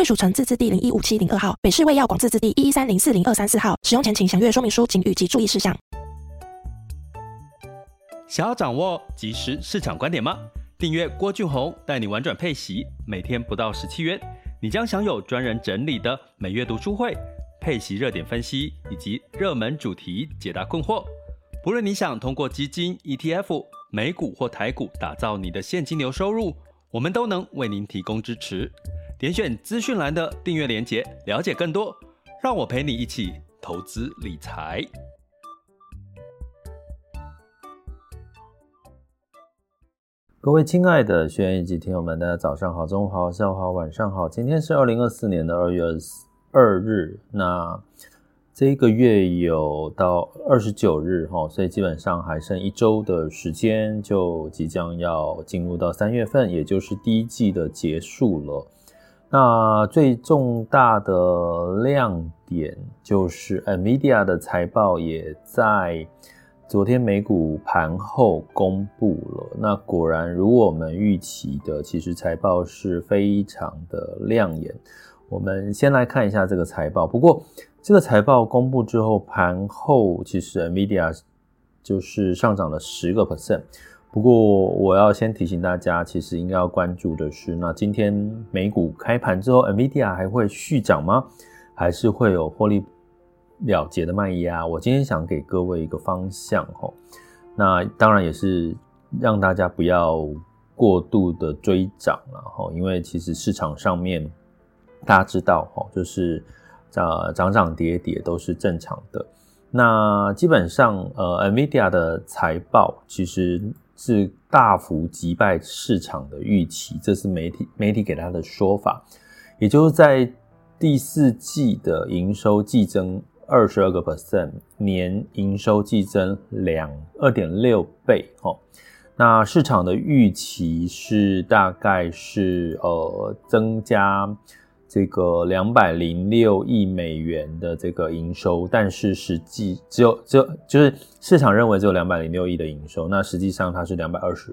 卫署城自治地零一五七零二号，北市卫药广自治地一一三零四零二三四号。使用前请详阅说明书、请及注意事项。想要掌握即时市场观点吗？订阅郭俊宏带你玩转配息，每天不到十七元，你将享有专人整理的每月读书会、配息热点分析以及热门主题解答困惑。不论你想通过基金、ETF、美股或台股打造你的现金流收入，我们都能为您提供支持。点选资讯栏的订阅连结，了解更多。让我陪你一起投资理财。各位亲爱的学员以及听友们，大家早上好、中午好、下午好、晚上好。今天是二零二四年的二月二日，那这个月有到二十九日哈，所以基本上还剩一周的时间，就即将要进入到三月份，也就是第一季的结束了。那最重大的亮点就是 NVIDIA 的财报也在昨天美股盘后公布了。那果然如我们预期的，其实财报是非常的亮眼。我们先来看一下这个财报。不过这个财报公布之后，盘后其实 NVIDIA 就是上涨了十个 percent。不过，我要先提醒大家，其实应该要关注的是，那今天美股开盘之后，NVIDIA 还会续涨吗？还是会有获利了结的卖压？我今天想给各位一个方向齁，那当然也是让大家不要过度的追涨了齁，因为其实市场上面大家知道齁，就是呃涨涨跌跌都是正常的。那基本上，呃，NVIDIA 的财报其实。是大幅击败市场的预期，这是媒体媒体给他的说法，也就是在第四季的营收季增二十二个 percent，年营收季增两二点六倍，哦，那市场的预期是大概是呃增加。这个两百零六亿美元的这个营收，但是实际只有只有就是市场认为只有两百零六亿的营收，那实际上它是两百二十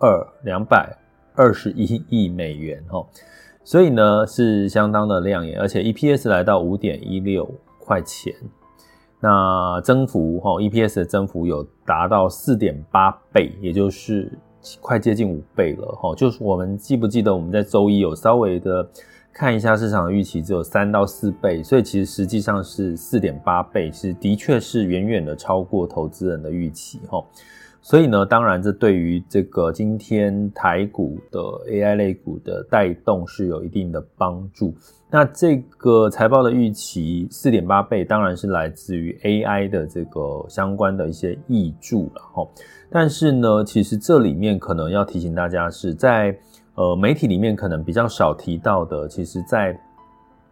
二两百二十一亿美元哦，所以呢是相当的亮眼，而且 EPS 来到五点一六块钱，那增幅哈 EPS 的增幅有达到四点八倍，也就是快接近五倍了哈，就是我们记不记得我们在周一有稍微的。看一下市场的预期只有三到四倍，所以其实实际上是四点八倍，是的确是远远的超过投资人的预期齁。所以呢，当然这对于这个今天台股的 AI 类股的带动是有一定的帮助。那这个财报的预期四点八倍，当然是来自于 AI 的这个相关的一些挹注了齁。但是呢，其实这里面可能要提醒大家是在。呃，媒体里面可能比较少提到的，其实，在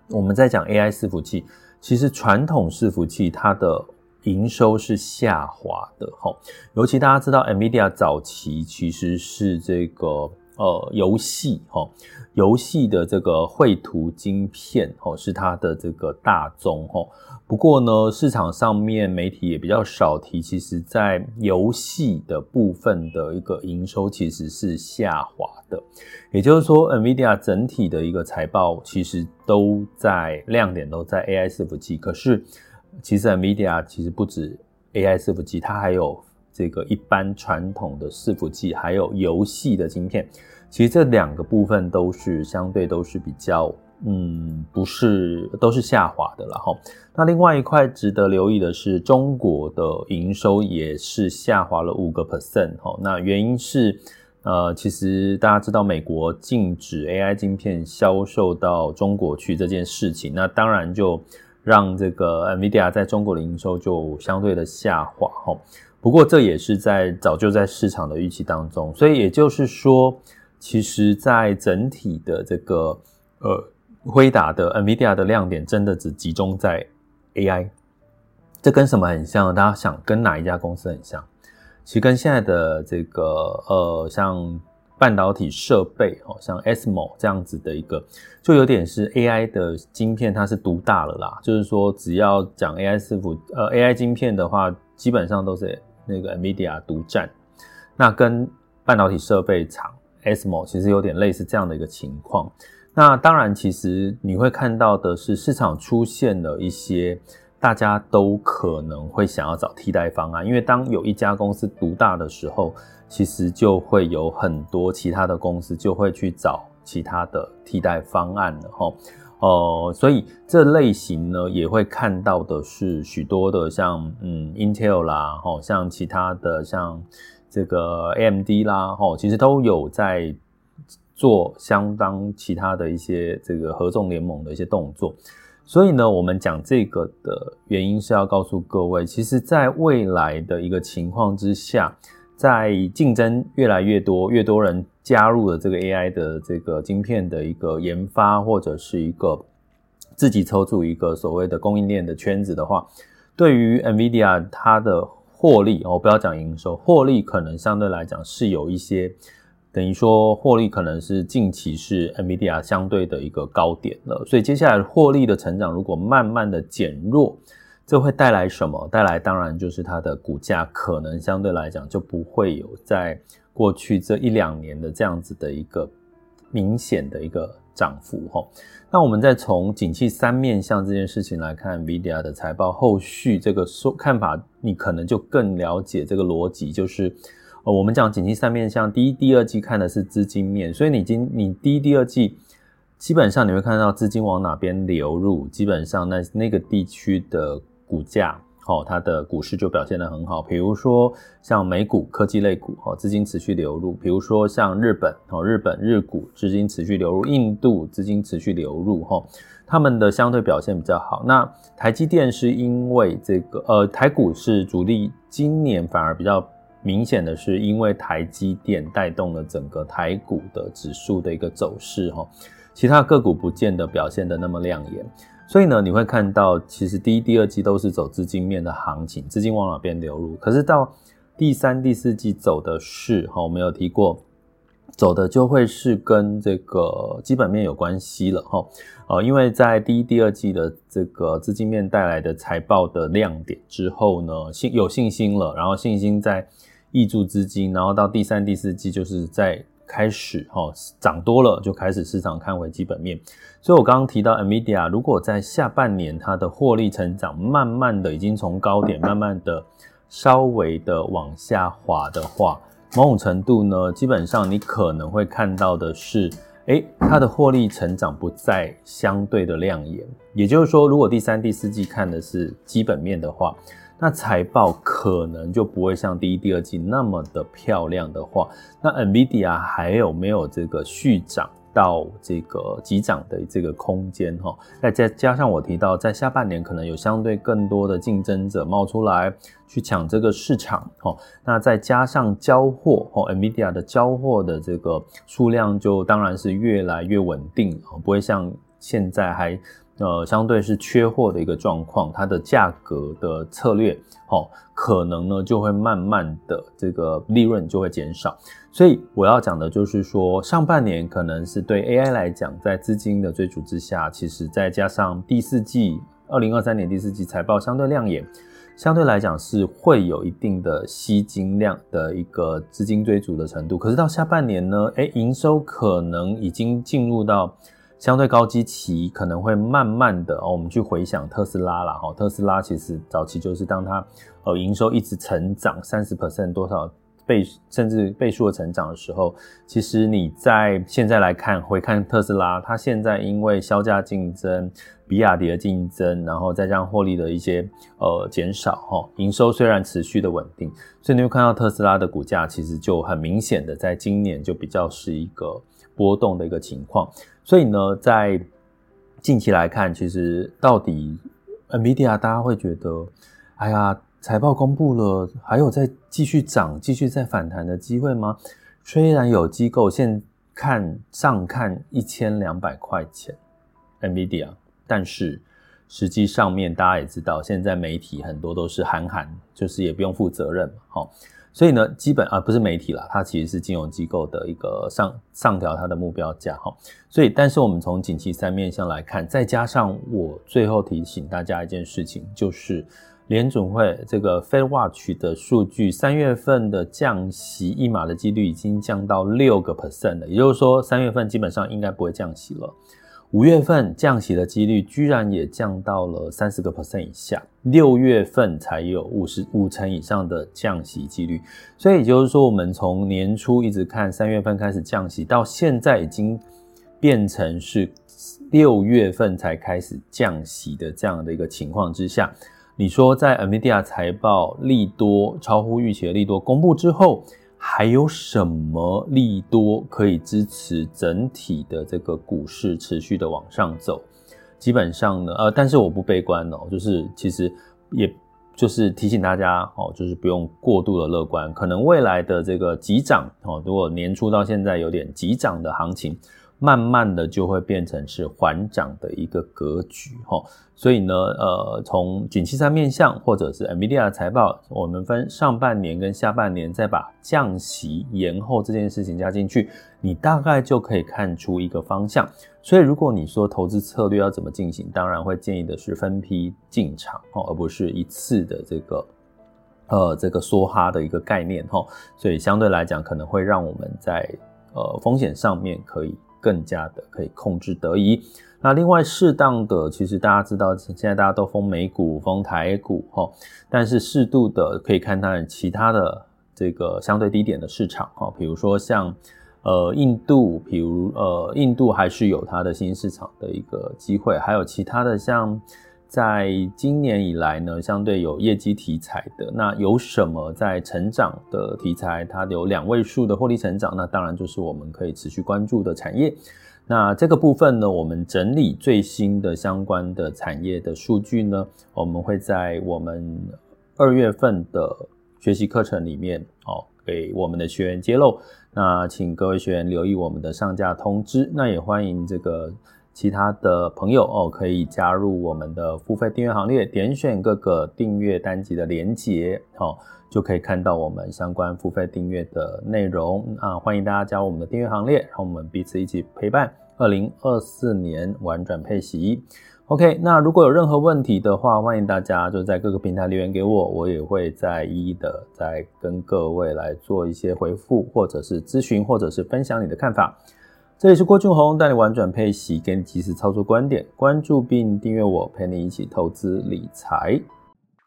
我们在讲 AI 伺服器，其实传统伺服器它的营收是下滑的，哈。尤其大家知道，NVIDIA 早期其实是这个呃游戏，齁，游戏的这个绘图晶片，哦，是它的这个大宗，齁。不过呢，市场上面媒体也比较少提，其实在游戏的部分的一个营收其实是下滑的。也就是说，NVIDIA 整体的一个财报其实都在亮点都在 AI 伺服器。可是，其实 NVIDIA 其实不止 AI 伺服器，它还有这个一般传统的伺服器，还有游戏的晶片。其实这两个部分都是相对都是比较。嗯，不是，都是下滑的了哈。那另外一块值得留意的是，中国的营收也是下滑了五个 percent 哈。那原因是，呃，其实大家知道美国禁止 AI 晶片销售到中国去这件事情，那当然就让这个 NVIDIA 在中国的营收就相对的下滑哈。不过这也是在早就在市场的预期当中，所以也就是说，其实在整体的这个。呃，辉达的 NVIDIA 的亮点真的只集中在 AI，这跟什么很像？大家想跟哪一家公司很像？其实跟现在的这个呃，像半导体设备哦，像 SMO 这样子的一个，就有点是 AI 的晶片，它是独大了啦。就是说，只要讲 AI 伺服呃 AI 晶片的话，基本上都是那个 NVIDIA 独占。那跟半导体设备厂 ASML 其实有点类似这样的一个情况。那当然，其实你会看到的是市场出现了一些。大家都可能会想要找替代方案，因为当有一家公司独大的时候，其实就会有很多其他的公司就会去找其他的替代方案了哈。呃，所以这类型呢，也会看到的是许多的像嗯 Intel 啦，哈，像其他的像这个 AMD 啦，哈，其实都有在做相当其他的一些这个合纵联盟的一些动作。所以呢，我们讲这个的原因是要告诉各位，其实，在未来的一个情况之下，在竞争越来越多、越多人加入了这个 AI 的这个晶片的一个研发，或者是一个自己抽出一个所谓的供应链的圈子的话，对于 NVIDIA 它的获利，我不要讲营收，获利可能相对来讲是有一些。等于说，获利可能是近期是 NVIDIA 相对的一个高点了，所以接下来获利的成长如果慢慢的减弱，这会带来什么？带来当然就是它的股价可能相对来讲就不会有在过去这一两年的这样子的一个明显的一个涨幅哈。那我们再从景气三面向这件事情来看，Vidia 的财报后续这个说看法，你可能就更了解这个逻辑，就是。呃，我们讲景气三面向，第一、第二季看的是资金面，所以你今你第一、第二季基本上你会看到资金往哪边流入，基本上那那个地区的股价，哦，它的股市就表现得很好。比如说像美股科技类股，哦，资金持续流入；比如说像日本，哦，日本日股资金持续流入；印度资金持续流入，哈，他们的相对表现比较好。那台积电是因为这个，呃，台股是主力，今年反而比较。明显的是，因为台积电带动了整个台股的指数的一个走势哈，其他个股不见得表现得那么亮眼，所以呢，你会看到其实第一、第二季都是走资金面的行情，资金往哪边流入，可是到第三、第四季走的是哈，我们有提过，走的就会是跟这个基本面有关系了哈，呃，因为在第一、第二季的这个资金面带来的财报的亮点之后呢，信有信心了，然后信心在。挹注资金，然后到第三、第四季就是在开始哈涨多了，就开始市场看回基本面。所以我刚刚提到 NVIDIA，如果在下半年它的获利成长慢慢的已经从高点 慢慢的稍微的往下滑的话，某种程度呢，基本上你可能会看到的是，诶，它的获利成长不再相对的亮眼。也就是说，如果第三、第四季看的是基本面的话。那财报可能就不会像第一、第二季那么的漂亮的话，那 NVIDIA 还有没有这个续涨到这个急涨的这个空间哈？再加加上我提到，在下半年可能有相对更多的竞争者冒出来去抢这个市场哈。那再加上交货哦，NVIDIA 的交货的这个数量就当然是越来越稳定，不会像现在还。呃，相对是缺货的一个状况，它的价格的策略，哦，可能呢就会慢慢的这个利润就会减少。所以我要讲的就是说，上半年可能是对 AI 来讲，在资金的追逐之下，其实再加上第四季，二零二三年第四季财报相对亮眼，相对来讲是会有一定的吸金量的一个资金追逐的程度。可是到下半年呢，诶，营收可能已经进入到。相对高基期可能会慢慢的哦，我们去回想特斯拉啦哈，特斯拉其实早期就是当它呃营收一直成长三十 percent 多少倍甚至倍数的成长的时候，其实你在现在来看回看特斯拉，它现在因为销价竞争、比亚迪的竞争，然后再加上获利的一些呃减少哈，营收虽然持续的稳定，所以你会看到特斯拉的股价其实就很明显的在今年就比较是一个波动的一个情况。所以呢，在近期来看，其实到底 NVIDIA 大家会觉得，哎呀，财报公布了，还有再继续涨、继续再反弹的机会吗？虽然有机构现看上看一千两百块钱，NVIDIA，但是实际上面大家也知道，现在媒体很多都是韩寒，就是也不用负责任嘛，齁。所以呢，基本啊不是媒体啦，它其实是金融机构的一个上上调它的目标价哈。所以，但是我们从景气三面向来看，再加上我最后提醒大家一件事情，就是联准会这个 Fed Watch 的数据，三月份的降息一码的几率已经降到六个 percent 了，也就是说，三月份基本上应该不会降息了。五月份降息的几率居然也降到了三十个 percent 以下，六月份才有五十五成以上的降息几率，所以也就是说，我们从年初一直看三月份开始降息，到现在已经变成是六月份才开始降息的这样的一个情况之下，你说在 NVIDIA 财报利多超乎预期的利多公布之后，还有什么利多可以支持整体的这个股市持续的往上走？基本上呢，呃，但是我不悲观哦，就是其实也就是提醒大家哦，就是不用过度的乐观，可能未来的这个急涨哦，如果年初到现在有点急涨的行情。慢慢的就会变成是缓涨的一个格局哈，所以呢，呃，从景气三面向或者是 NVIDIA 财报，我们分上半年跟下半年，再把降息延后这件事情加进去，你大概就可以看出一个方向。所以，如果你说投资策略要怎么进行，当然会建议的是分批进场哦，而不是一次的这个呃这个梭哈的一个概念哈。所以相对来讲，可能会让我们在呃风险上面可以。更加的可以控制得宜。那另外适当的，其实大家知道，现在大家都封美股、封台股哈，但是适度的可以看看其他的这个相对低点的市场哈，比如说像呃印度，比如呃印度还是有它的新市场的一个机会，还有其他的像。在今年以来呢，相对有业绩题材的，那有什么在成长的题材？它有两位数的获利成长，那当然就是我们可以持续关注的产业。那这个部分呢，我们整理最新的相关的产业的数据呢，我们会在我们二月份的学习课程里面哦，给我们的学员揭露。那请各位学员留意我们的上架通知。那也欢迎这个。其他的朋友哦，可以加入我们的付费订阅行列，点选各个订阅单集的连结，哦，就可以看到我们相关付费订阅的内容啊！欢迎大家加入我们的订阅行列，让我们彼此一起陪伴二零二四年玩转配息。OK，那如果有任何问题的话，欢迎大家就在各个平台留言给我，我也会再一一的再跟各位来做一些回复，或者是咨询，或者是分享你的看法。这里是郭俊宏，带你玩转配息，给你及时操作观点。关注并订阅我，陪你一起投资理财。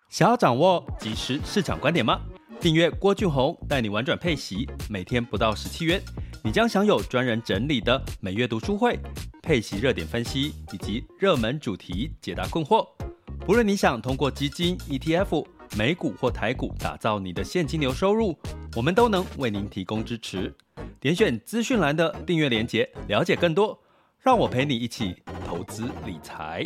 想要掌握及时市场观点吗？订阅郭俊宏，带你玩转配息，每天不到十七元，你将享有专人整理的每月读书会、配息热点分析以及热门主题解答困惑。不论你想通过基金、ETF、美股或台股打造你的现金流收入，我们都能为您提供支持。点选资讯栏的订阅链接，了解更多。让我陪你一起投资理财。